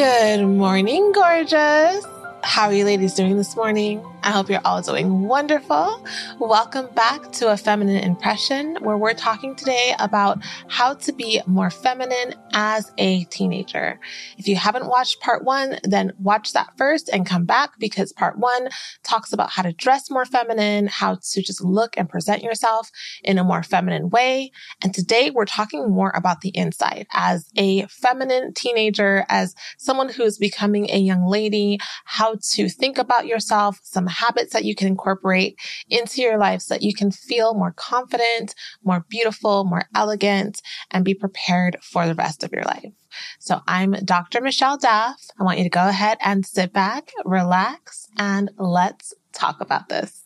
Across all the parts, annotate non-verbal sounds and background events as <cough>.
Good morning, gorgeous. How are you ladies doing this morning? I hope you're all doing wonderful. Welcome back to a feminine impression where we're talking today about how to be more feminine as a teenager. If you haven't watched part one, then watch that first and come back because part one talks about how to dress more feminine, how to just look and present yourself in a more feminine way. And today we're talking more about the inside as a feminine teenager, as someone who's becoming a young lady, how to think about yourself, some habits that you can incorporate into your life so that you can feel more confident, more beautiful, more elegant, and be prepared for the rest of your life. So I'm Dr. Michelle Daf. I want you to go ahead and sit back, relax, and let's talk about this.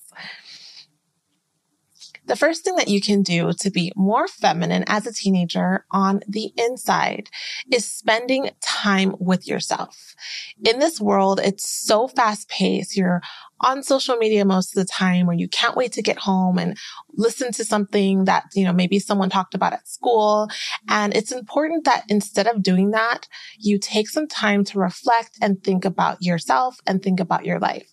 The first thing that you can do to be more feminine as a teenager on the inside is spending time with yourself. In this world, it's so fast paced. You're on social media most of the time where you can't wait to get home and listen to something that, you know, maybe someone talked about at school. And it's important that instead of doing that, you take some time to reflect and think about yourself and think about your life.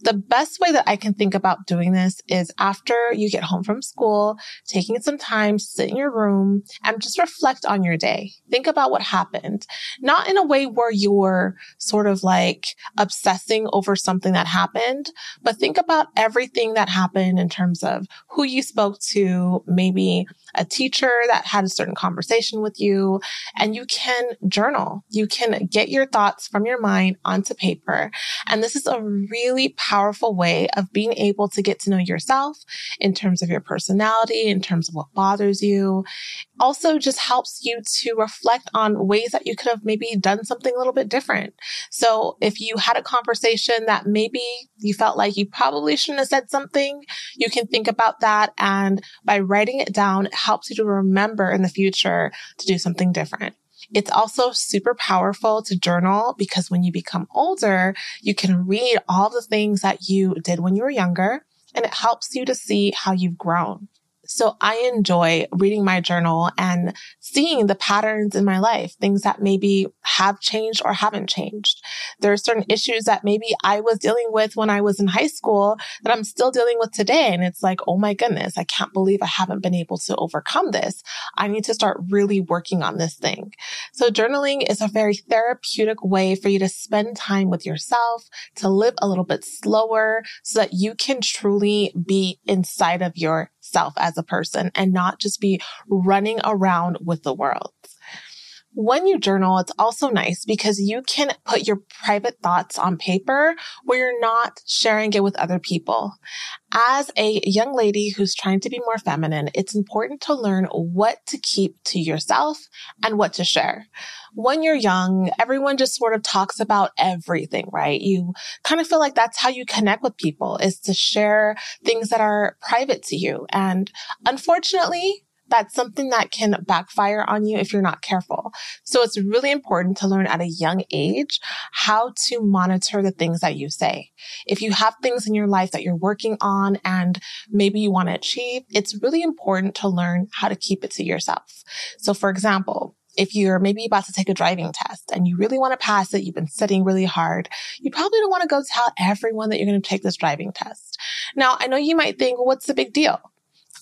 The best way that I can think about doing this is after you get home from school, taking some time, sit in your room and just reflect on your day. Think about what happened, not in a way where you're sort of like obsessing over something that happened, but think about everything that happened in terms of who you spoke to, maybe a teacher that had a certain conversation with you, and you can journal. You can get your thoughts from your mind onto paper. And this is a really powerful way of being able to get to know yourself in terms of your personality, in terms of what bothers you. Also just helps you to reflect on ways that you could have maybe done something a little bit different. So if you had a conversation that maybe you felt like you probably shouldn't have said something, you can think about that. And by writing it down, it helps you to remember in the future to do something different. It's also super powerful to journal because when you become older, you can read all the things that you did when you were younger and it helps you to see how you've grown. So I enjoy reading my journal and seeing the patterns in my life, things that maybe have changed or haven't changed. There are certain issues that maybe I was dealing with when I was in high school that I'm still dealing with today. And it's like, oh my goodness, I can't believe I haven't been able to overcome this. I need to start really working on this thing. So journaling is a very therapeutic way for you to spend time with yourself, to live a little bit slower so that you can truly be inside of your self as a person and not just be running around with the world. When you journal, it's also nice because you can put your private thoughts on paper where you're not sharing it with other people. As a young lady who's trying to be more feminine, it's important to learn what to keep to yourself and what to share. When you're young, everyone just sort of talks about everything, right? You kind of feel like that's how you connect with people is to share things that are private to you. And unfortunately, that's something that can backfire on you if you're not careful. So it's really important to learn at a young age how to monitor the things that you say. If you have things in your life that you're working on and maybe you want to achieve, it's really important to learn how to keep it to yourself. So for example, if you're maybe about to take a driving test and you really want to pass it, you've been studying really hard, you probably don't want to go tell everyone that you're going to take this driving test. Now, I know you might think, well, what's the big deal?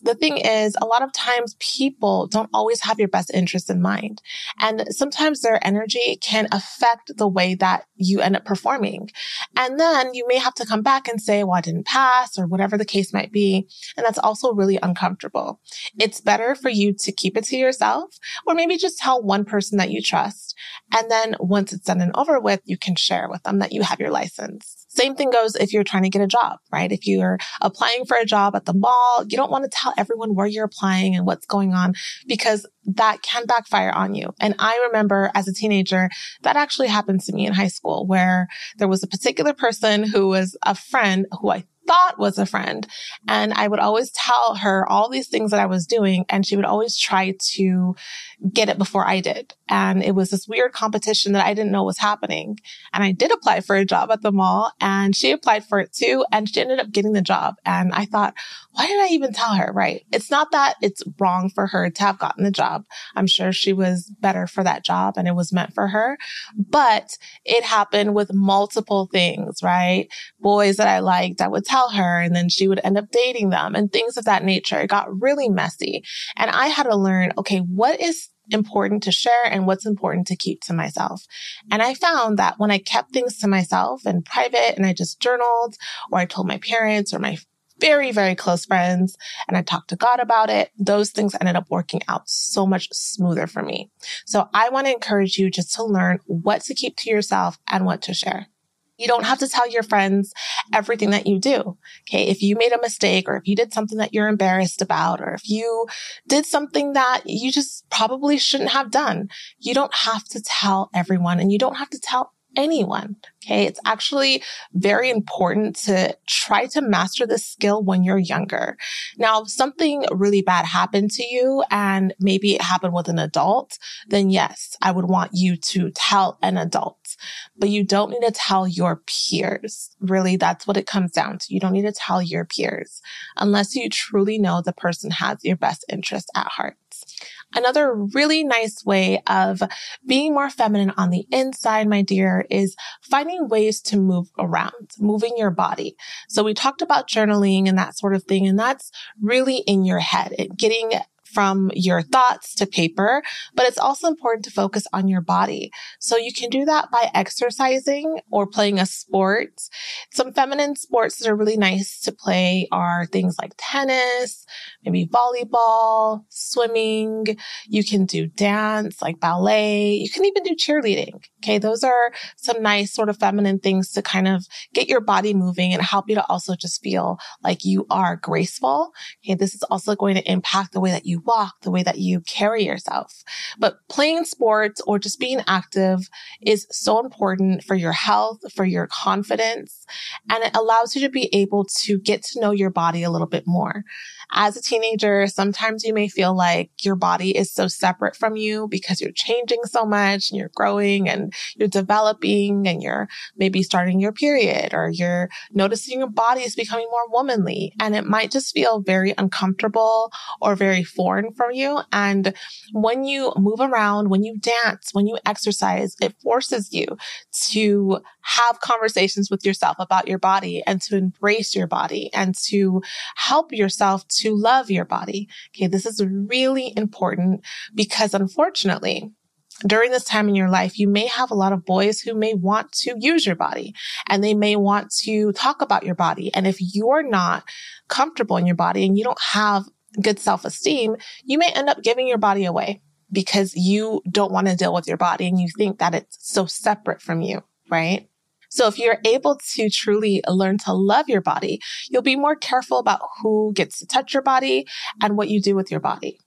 The thing is, a lot of times people don't always have your best interest in mind. And sometimes their energy can affect the way that you end up performing. And then you may have to come back and say, well, I didn't pass or whatever the case might be. And that's also really uncomfortable. It's better for you to keep it to yourself or maybe just tell one person that you trust. And then once it's done and over with, you can share with them that you have your license. Same thing goes if you're trying to get a job, right? If you're applying for a job at the mall, you don't want to tell everyone where you're applying and what's going on because that can backfire on you. And I remember as a teenager, that actually happened to me in high school where there was a particular person who was a friend who I thought was a friend. And I would always tell her all these things that I was doing. And she would always try to get it before I did. And it was this weird competition that I didn't know was happening. And I did apply for a job at the mall and she applied for it too. And she ended up getting the job. And I thought, why did I even tell her? Right. It's not that it's wrong for her to have gotten the job. I'm sure she was better for that job and it was meant for her, but it happened with multiple things, right? Boys that I liked, I would tell her and then she would end up dating them and things of that nature. It got really messy. And I had to learn, okay, what is important to share and what's important to keep to myself. And I found that when I kept things to myself in private and I just journaled or I told my parents or my very, very close friends and I talked to God about it, those things ended up working out so much smoother for me. So I want to encourage you just to learn what to keep to yourself and what to share. You don't have to tell your friends everything that you do. Okay. If you made a mistake or if you did something that you're embarrassed about or if you did something that you just probably shouldn't have done, you don't have to tell everyone and you don't have to tell anyone. Okay. It's actually very important to try to master this skill when you're younger. Now, if something really bad happened to you and maybe it happened with an adult, then yes, I would want you to tell an adult, but you don't need to tell your peers. Really, that's what it comes down to. You don't need to tell your peers unless you truly know the person has your best interest at heart. Another really nice way of being more feminine on the inside, my dear, is finding ways to move around, moving your body. So we talked about journaling and that sort of thing, and that's really in your head, getting from your thoughts to paper, but it's also important to focus on your body. So you can do that by exercising or playing a sport. Some feminine sports that are really nice to play are things like tennis, maybe volleyball, swimming. You can do dance like ballet. You can even do cheerleading. Okay. Those are some nice sort of feminine things to kind of get your body moving and help you to also just feel like you are graceful. Okay. This is also going to impact the way that you walk, the way that you carry yourself. But playing sports or just being active is so important for your health, for your confidence, and it allows you to be able to get to know your body a little bit more as a teenager, sometimes you may feel like your body is so separate from you because you're changing so much and you're growing and you're developing and you're maybe starting your period or you're noticing your body is becoming more womanly and it might just feel very uncomfortable or very foreign for you. And when you move around, when you dance, when you exercise, it forces you to have conversations with yourself about your body and to embrace your body and to help yourself to love your body. Okay. This is really important because unfortunately, during this time in your life, you may have a lot of boys who may want to use your body and they may want to talk about your body. And if you're not comfortable in your body and you don't have good self esteem, you may end up giving your body away because you don't want to deal with your body and you think that it's so separate from you, right? So if you're able to truly learn to love your body, you'll be more careful about who gets to touch your body and what you do with your body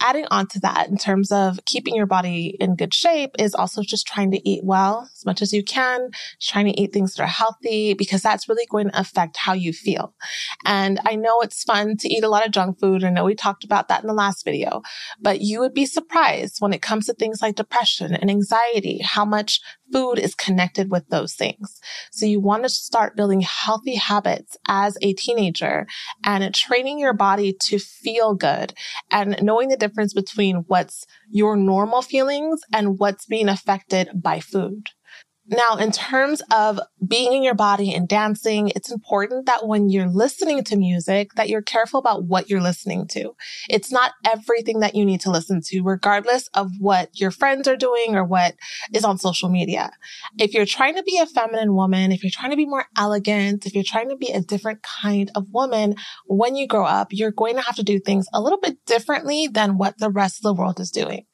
adding on to that in terms of keeping your body in good shape is also just trying to eat well as much as you can, trying to eat things that are healthy because that's really going to affect how you feel. And I know it's fun to eat a lot of junk food. I know we talked about that in the last video, but you would be surprised when it comes to things like depression and anxiety, how much food is connected with those things. So you want to start building healthy habits as a teenager and training your body to feel good and knowing the difference between what's your normal feelings and what's being affected by food. Now, in terms of being in your body and dancing, it's important that when you're listening to music, that you're careful about what you're listening to. It's not everything that you need to listen to, regardless of what your friends are doing or what is on social media. If you're trying to be a feminine woman, if you're trying to be more elegant, if you're trying to be a different kind of woman, when you grow up, you're going to have to do things a little bit differently than what the rest of the world is doing.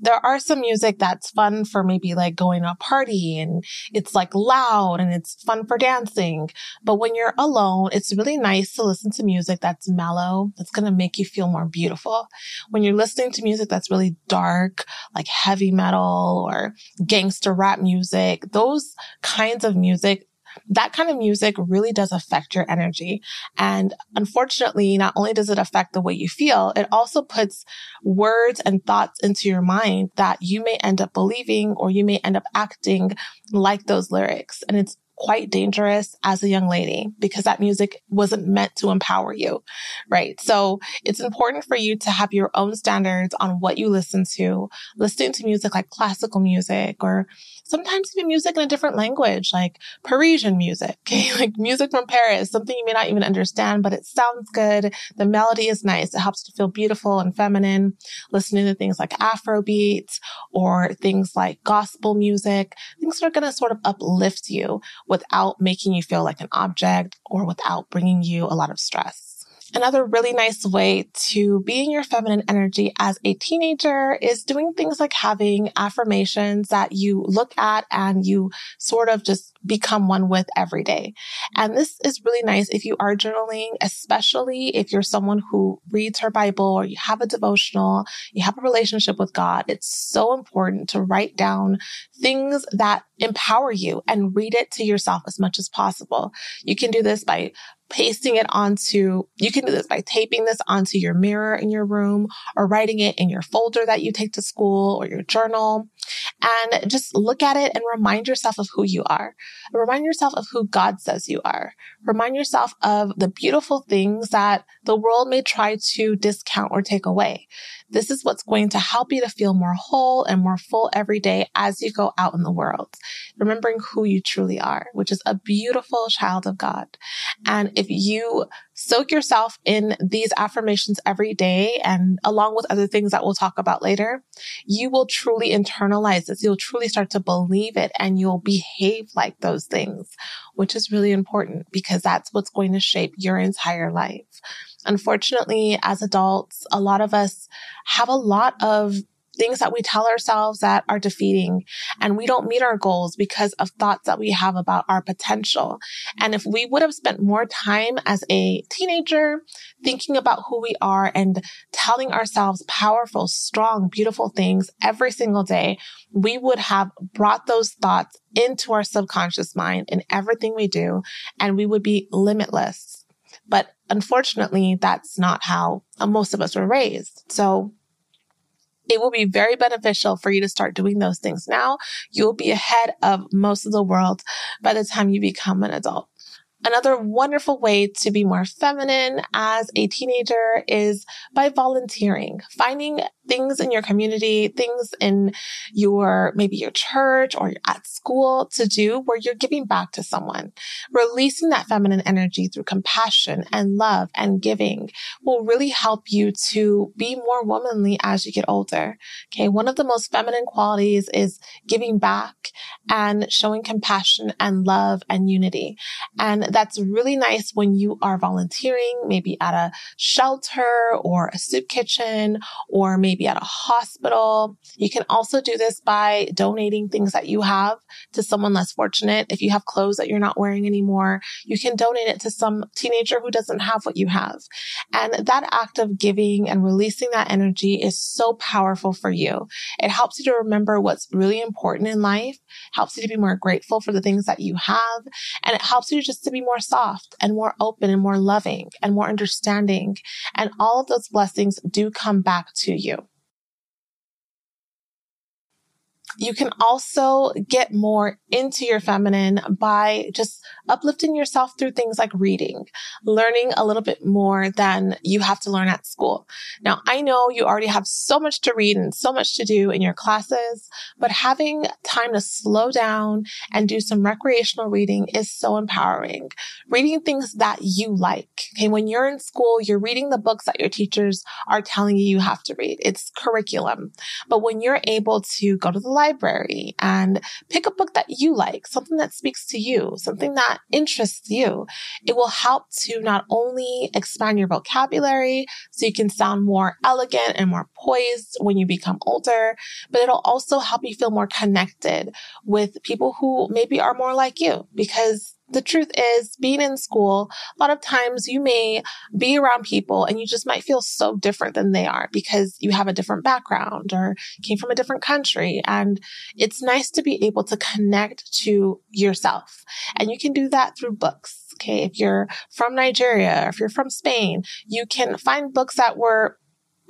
There are some music that's fun for maybe like going to a party and it's like loud and it's fun for dancing. But when you're alone, it's really nice to listen to music that's mellow, that's going to make you feel more beautiful. When you're listening to music that's really dark, like heavy metal or gangster rap music, those kinds of music that kind of music really does affect your energy. And unfortunately, not only does it affect the way you feel, it also puts words and thoughts into your mind that you may end up believing or you may end up acting like those lyrics. And it's quite dangerous as a young lady because that music wasn't meant to empower you, right? So it's important for you to have your own standards on what you listen to, listening to music like classical music or sometimes even music in a different language, like Parisian music, <laughs> okay? Like music from Paris, something you may not even understand, but it sounds good. The melody is nice. It helps to feel beautiful and feminine. Listening to things like Afro beats or things like gospel music, things that are going to sort of uplift you without making you feel like an object or without bringing you a lot of stress. Another really nice way to be in your feminine energy as a teenager is doing things like having affirmations that you look at and you sort of just become one with every day. And this is really nice if you are journaling, especially if you're someone who reads her Bible or you have a devotional, you have a relationship with God. It's so important to write down things that empower you and read it to yourself as much as possible. You can do this by pasting it onto, you can do this by taping this onto your mirror in your room or writing it in your folder that you take to school or your journal and just look at it and remind yourself of who you are. Remind yourself of who God says you are. Remind yourself of the beautiful things that the world may try to discount or take away. This is what's going to help you to feel more whole and more full every day as you go out in the world, remembering who you truly are, which is a beautiful child of God. And if you soak yourself in these affirmations every day and along with other things that we'll talk about later, you will truly internalize this. You'll truly start to believe it and you'll behave like those things, which is really important because that's what's going to shape your entire life. Unfortunately, as adults, a lot of us have a lot of things that we tell ourselves that are defeating and we don't meet our goals because of thoughts that we have about our potential. And if we would have spent more time as a teenager thinking about who we are and telling ourselves powerful, strong, beautiful things every single day, we would have brought those thoughts into our subconscious mind in everything we do and we would be limitless. But unfortunately, that's not how uh, most of us were raised. So it will be very beneficial for you to start doing those things now. You'll be ahead of most of the world by the time you become an adult. Another wonderful way to be more feminine as a teenager is by volunteering, finding things in your community, things in your, maybe your church or at school to do where you're giving back to someone. Releasing that feminine energy through compassion and love and giving will really help you to be more womanly as you get older. Okay. One of the most feminine qualities is giving back and showing compassion and love and unity. And that's really nice when you are volunteering, maybe at a shelter or a soup kitchen or maybe at a hospital. You can also do this by donating things that you have to someone less fortunate. If you have clothes that you're not wearing anymore, you can donate it to some teenager who doesn't have what you have. And that act of giving and releasing that energy is so powerful for you. It helps you to remember what's really important in life, helps you to be more grateful for the things that you have, and it helps you just to be more soft and more open and more loving and more understanding. And all of those blessings do come back to you. You can also get more into your feminine by just uplifting yourself through things like reading, learning a little bit more than you have to learn at school. Now, I know you already have so much to read and so much to do in your classes, but having time to slow down and do some recreational reading is so empowering. Reading things that you like. Okay. When you're in school, you're reading the books that your teachers are telling you you have to read. It's curriculum. But when you're able to go to the library and pick a book that you like, something that speaks to you, something that interests you, it will help to not only expand your vocabulary so you can sound more elegant and more poised when you become older, but it'll also help you feel more connected with people who maybe are more like you because the truth is, being in school, a lot of times you may be around people and you just might feel so different than they are because you have a different background or came from a different country. And it's nice to be able to connect to yourself. And you can do that through books. Okay. If you're from Nigeria, or if you're from Spain, you can find books that were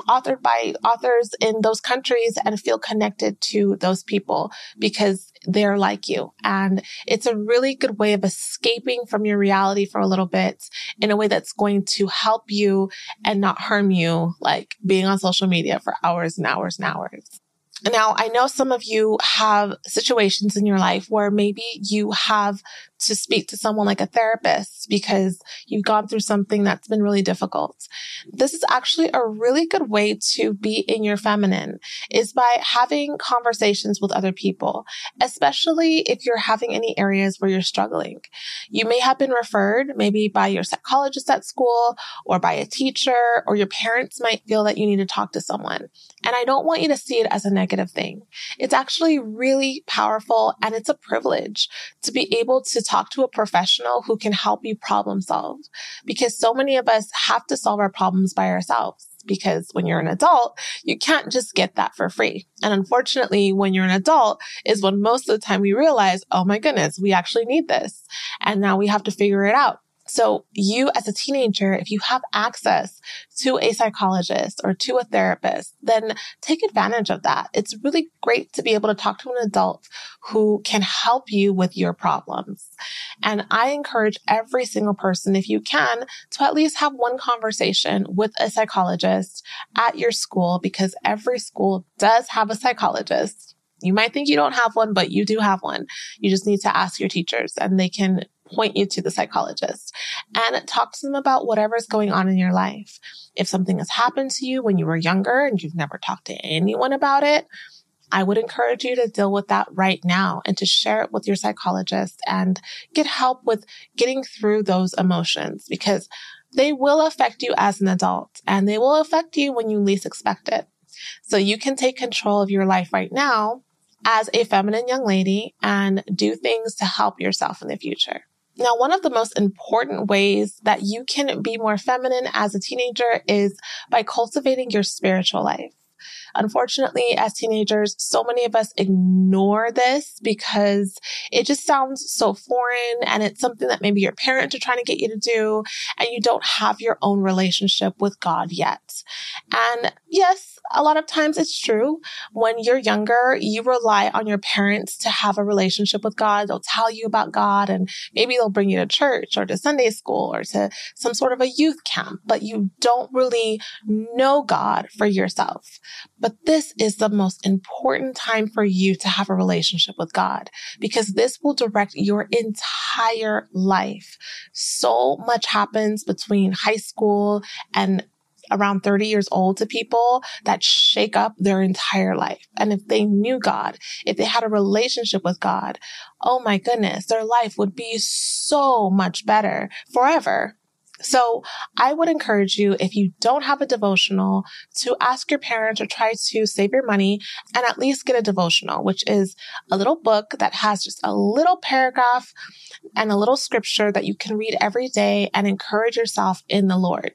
authored by authors in those countries and feel connected to those people because they're like you. And it's a really good way of escaping from your reality for a little bit in a way that's going to help you and not harm you, like being on social media for hours and hours and hours. Now, I know some of you have situations in your life where maybe you have to speak to someone like a therapist because you've gone through something that's been really difficult. This is actually a really good way to be in your feminine is by having conversations with other people, especially if you're having any areas where you're struggling. You may have been referred maybe by your psychologist at school or by a teacher or your parents might feel that you need to talk to someone. And I don't want you to see it as a negative thing. It's actually really powerful and it's a privilege to be able to talk to a professional who can help you problem solve because so many of us have to solve our problems by ourselves because when you're an adult, you can't just get that for free. And unfortunately, when you're an adult is when most of the time we realize, oh my goodness, we actually need this. And now we have to figure it out. So you as a teenager, if you have access to a psychologist or to a therapist, then take advantage of that. It's really great to be able to talk to an adult who can help you with your problems. And I encourage every single person, if you can, to at least have one conversation with a psychologist at your school because every school does have a psychologist. You might think you don't have one, but you do have one. You just need to ask your teachers and they can point you to the psychologist and talk to them about whatever's going on in your life. If something has happened to you when you were younger and you've never talked to anyone about it, I would encourage you to deal with that right now and to share it with your psychologist and get help with getting through those emotions because they will affect you as an adult and they will affect you when you least expect it. So you can take control of your life right now as a feminine young lady and do things to help yourself in the future. Now, one of the most important ways that you can be more feminine as a teenager is by cultivating your spiritual life. Unfortunately, as teenagers, so many of us ignore this because it just sounds so foreign and it's something that maybe your parents are trying to get you to do and you don't have your own relationship with God yet. And yes, a lot of times it's true. When you're younger, you rely on your parents to have a relationship with God. They'll tell you about God and maybe they'll bring you to church or to Sunday school or to some sort of a youth camp, but you don't really know God for yourself. But this is the most important time for you to have a relationship with God because this will direct your entire life. So much happens between high school and around 30 years old to people that shake up their entire life. And if they knew God, if they had a relationship with God, oh my goodness, their life would be so much better forever. So I would encourage you, if you don't have a devotional, to ask your parents or try to save your money and at least get a devotional, which is a little book that has just a little paragraph and a little scripture that you can read every day and encourage yourself in the Lord.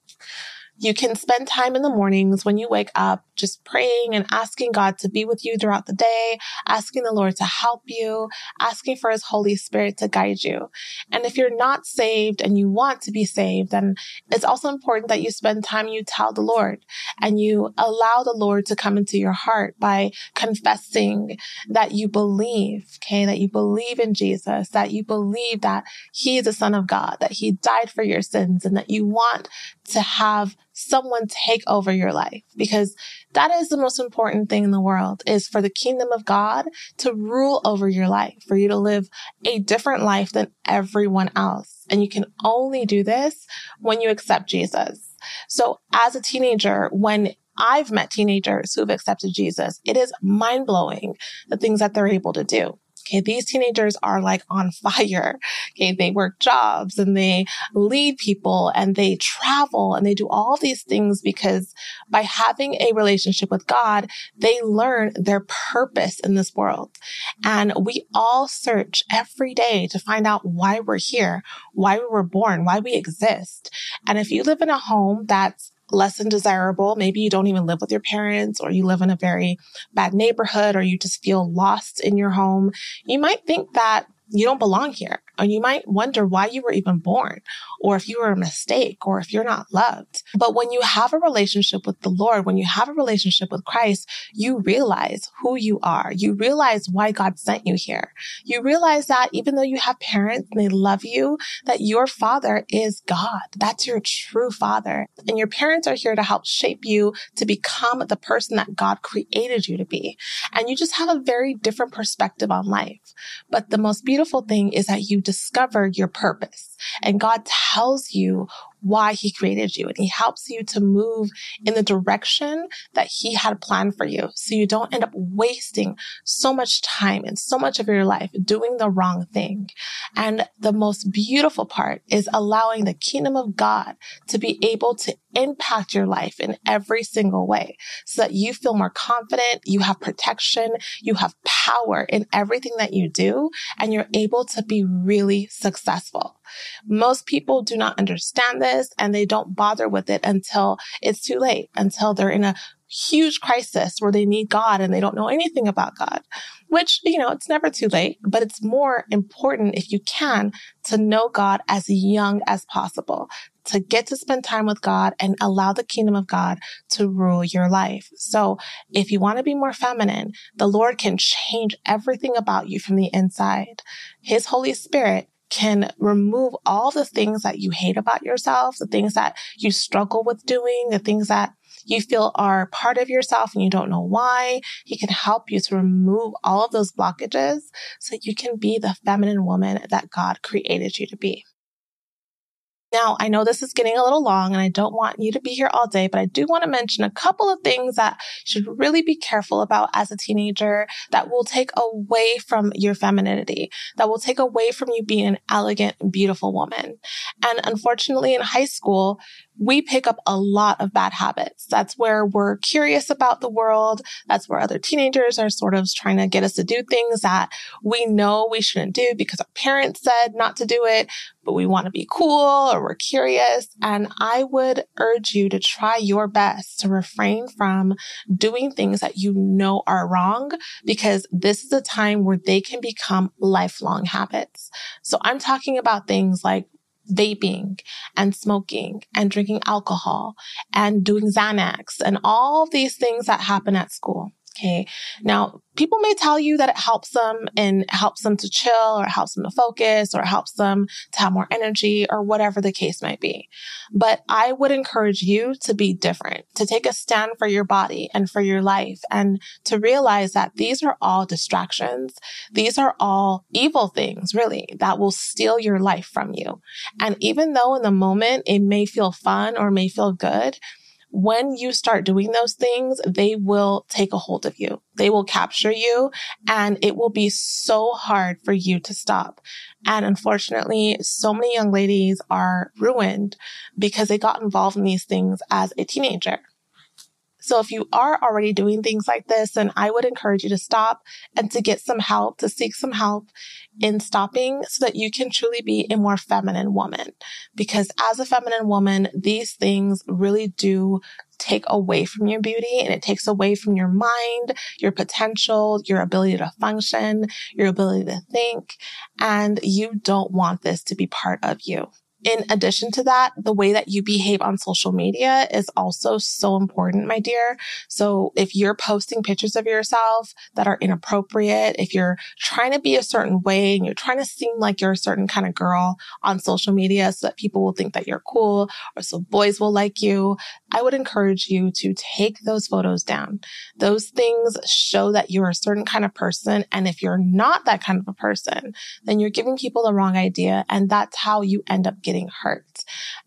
You can spend time in the mornings when you wake up just praying and asking God to be with you throughout the day, asking the Lord to help you, asking for his Holy Spirit to guide you. And if you're not saved and you want to be saved, then it's also important that you spend time you tell the Lord and you allow the Lord to come into your heart by confessing that you believe, okay, that you believe in Jesus, that you believe that he is the son of God, that he died for your sins and that you want to have someone take over your life because that is the most important thing in the world is for the kingdom of God to rule over your life, for you to live a different life than everyone else. And you can only do this when you accept Jesus. So as a teenager, when I've met teenagers who've accepted Jesus, it is mind blowing the things that they're able to do. Okay. These teenagers are like on <laughs> fire. Okay. They work jobs and they lead people and they travel and they do all these things because by having a relationship with God, they learn their purpose in this world. And we all search every day to find out why we're here, why we were born, why we exist. And if you live in a home that's less than desirable. Maybe you don't even live with your parents or you live in a very bad neighborhood or you just feel lost in your home. You might think that you don't belong here. And you might wonder why you were even born, or if you were a mistake, or if you're not loved. But when you have a relationship with the Lord, when you have a relationship with Christ, you realize who you are. You realize why God sent you here. You realize that even though you have parents and they love you, that your father is God. That's your true father. And your parents are here to help shape you to become the person that God created you to be. And you just have a very different perspective on life. But the most beautiful thing is that you discover your purpose. And God tells you why he created you and he helps you to move in the direction that he had planned for you. So you don't end up wasting so much time and so much of your life doing the wrong thing. And the most beautiful part is allowing the kingdom of God to be able to impact your life in every single way so that you feel more confident, you have protection, you have power in everything that you do, and you're able to be really successful. Most people do not understand this and they don't bother with it until it's too late, until they're in a huge crisis where they need God and they don't know anything about God, which, you know, it's never too late, but it's more important if you can to know God as young as possible, to get to spend time with God and allow the kingdom of God to rule your life. So if you want to be more feminine, the Lord can change everything about you from the inside. His Holy Spirit can remove all the things that you hate about yourself, the things that you struggle with doing, the things that you feel are part of yourself and you don't know why. He can help you to remove all of those blockages so that you can be the feminine woman that God created you to be. Now, I know this is getting a little long and I don't want you to be here all day, but I do want to mention a couple of things that should really be careful about as a teenager that will take away from your femininity, that will take away from you being an elegant, beautiful woman. And unfortunately, in high school, we pick up a lot of bad habits. That's where we're curious about the world. That's where other teenagers are sort of trying to get us to do things that we know we shouldn't do because our parents said not to do it, but we want to be cool or we're curious. And I would urge you to try your best to refrain from doing things that you know are wrong because this is a time where they can become lifelong habits. So I'm talking about things like vaping and smoking and drinking alcohol and doing Xanax and all these things that happen at school. Okay. Now, people may tell you that it helps them and helps them to chill or helps them to focus or helps them to have more energy or whatever the case might be. But I would encourage you to be different, to take a stand for your body and for your life and to realize that these are all distractions. These are all evil things, really, that will steal your life from you. And even though in the moment it may feel fun or may feel good, when you start doing those things, they will take a hold of you. They will capture you and it will be so hard for you to stop. And unfortunately, so many young ladies are ruined because they got involved in these things as a teenager. So if you are already doing things like this, then I would encourage you to stop and to get some help, to seek some help in stopping so that you can truly be a more feminine woman. Because as a feminine woman, these things really do take away from your beauty and it takes away from your mind, your potential, your ability to function, your ability to think. And you don't want this to be part of you in addition to that, the way that you behave on social media is also so important, my dear. So if you're posting pictures of yourself that are inappropriate, if you're trying to be a certain way and you're trying to seem like you're a certain kind of girl on social media so that people will think that you're cool or so boys will like you, I would encourage you to take those photos down. Those things show that you're a certain kind of person. And if you're not that kind of a person, then you're giving people the wrong idea. And that's how you end up getting hurt.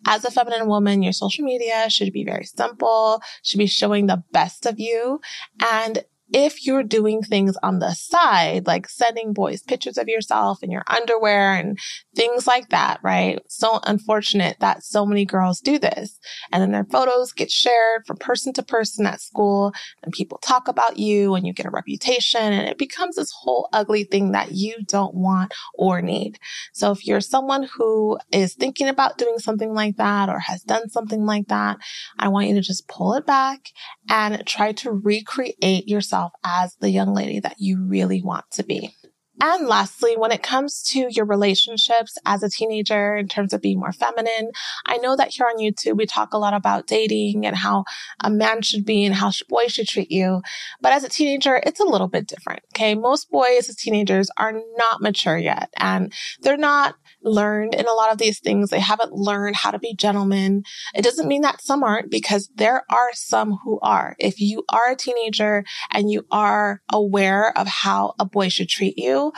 As a feminine woman, your social media should be very simple, should be showing the best of you. And if you're doing things on the side, like sending boys pictures of yourself in your underwear and things like that, right? So unfortunate that so many girls do this. And then their photos get shared from person to person at school and people talk about you and you get a reputation and it becomes this whole ugly thing that you don't want or need. So if you're someone who is thinking about doing something like that or has done something like that, I want you to just pull it back and try to recreate yourself as the young lady that you really want to be. And lastly, when it comes to your relationships as a teenager in terms of being more feminine, I know that here on YouTube, we talk a lot about dating and how a man should be and how boys should treat you. But as a teenager, it's a little bit different. Okay. Most boys as teenagers are not mature yet and they're not learned in a lot of these things. They haven't learned how to be gentlemen. It doesn't mean that some aren't because there are some who are. If you are a teenager and you are aware of how a boy should treat you,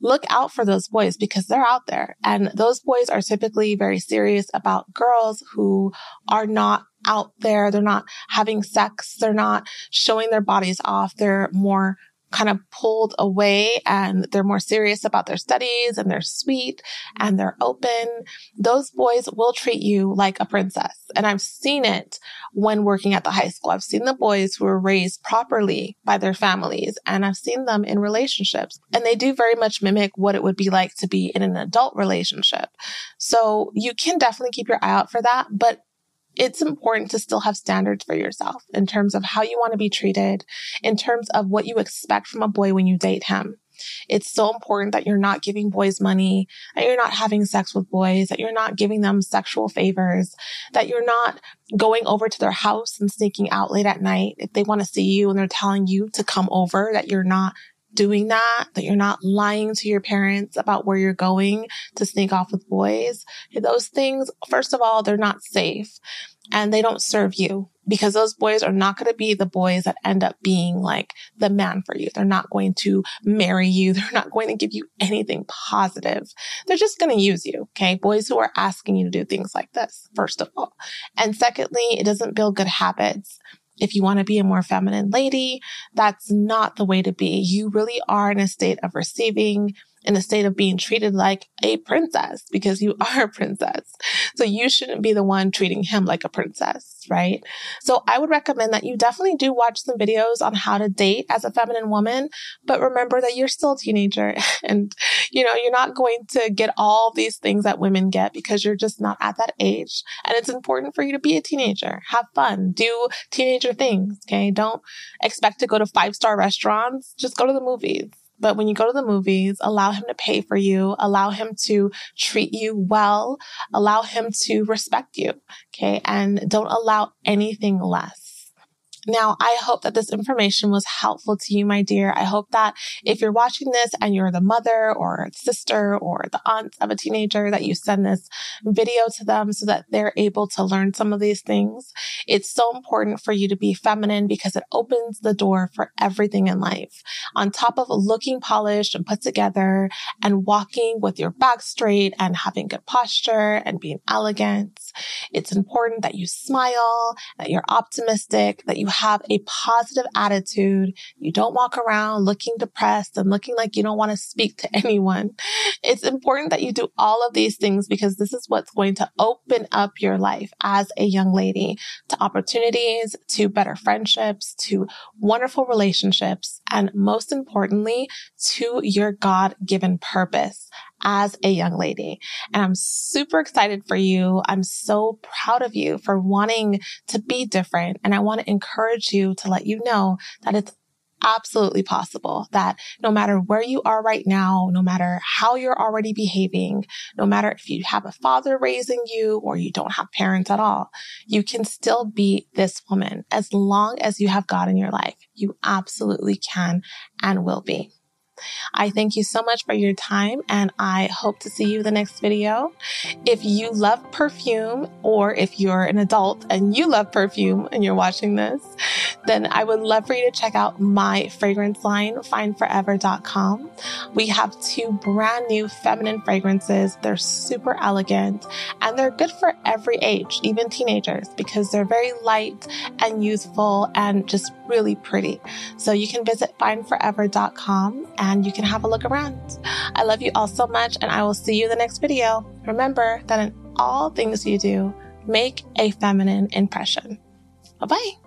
look out for those boys because they're out there. And those boys are typically very serious about girls who are not out there. They're not having sex. They're not showing their bodies off. They're more kind of pulled away and they're more serious about their studies and they're sweet and they're open, those boys will treat you like a princess. And I've seen it when working at the high school. I've seen the boys who were raised properly by their families and I've seen them in relationships and they do very much mimic what it would be like to be in an adult relationship. So you can definitely keep your eye out for that, but it's important to still have standards for yourself in terms of how you want to be treated, in terms of what you expect from a boy when you date him. It's so important that you're not giving boys money, that you're not having sex with boys, that you're not giving them sexual favors, that you're not going over to their house and sneaking out late at night if they want to see you and they're telling you to come over, that you're not doing that, that you're not lying to your parents about where you're going to sneak off with boys. Those things, first of all, they're not safe and they don't serve you because those boys are not going to be the boys that end up being like the man for you. They're not going to marry you. <laughs> They're not going to give you anything positive. They're just going to use you. Okay. Boys who are asking you to do things like this, first of all. And secondly, it doesn't build good habits if you want to be a more feminine lady, that's not the way to be. You really are in a state of receiving in a state of being treated like a princess because you <laughs> are a princess. So you shouldn't be the one treating him like a princess, right? So I would recommend that you definitely do watch some videos on how to date as a feminine woman, but remember that you're still a teenager <laughs> and, you know, you're not going to get all these things that women get because you're just not at that age. And it's important for you to be a teenager, have fun, do teenager things. Okay. Don't expect to go to five star restaurants. Just go to the movies but when you go to the movies, allow him to pay for you, allow him to treat you well, allow him to respect you. Okay. And don't allow anything less. Now, I hope that this information was helpful to you, my dear. I hope that if you're watching this and you're the mother or sister or the aunt of a teenager, that you send this video to them so that they're able to learn some of these things. It's so important for you to be feminine because it opens the door for everything in life. On top of looking polished and put together and walking with your back straight and having good posture and being elegant, it's important that you smile, that you're optimistic, that you have a positive attitude. You don't walk around looking depressed and looking like you don't want to speak to <laughs> anyone. It's important that you do all of these things because this is what's going to open up your life as a young lady to opportunities, to better friendships, to wonderful relationships, and most importantly, to your God given purpose as a young lady. And I'm super excited for you. I'm so proud of you for wanting to be different. And I want to encourage you to let you know that it's absolutely possible that no matter where you are right now, no matter how you're already behaving, no matter if you have a father raising you or you don't have parents at all, you can still be this woman as long as you have God in your life. You absolutely can and will be. I thank you so much for your time and I hope to see you the next video. If you love perfume or if you're an adult and you love perfume and you're watching this, then I would love for you to check out my fragrance line, fineforever.com. We have two brand new feminine fragrances. They're super elegant and they're good for every age, even teenagers, because they're very light and youthful and just really pretty. So you can visit fineforever.com and you can have a look around. I love you all so much and I will see you in the next video. Remember that in all things you do, make a feminine impression. Bye bye.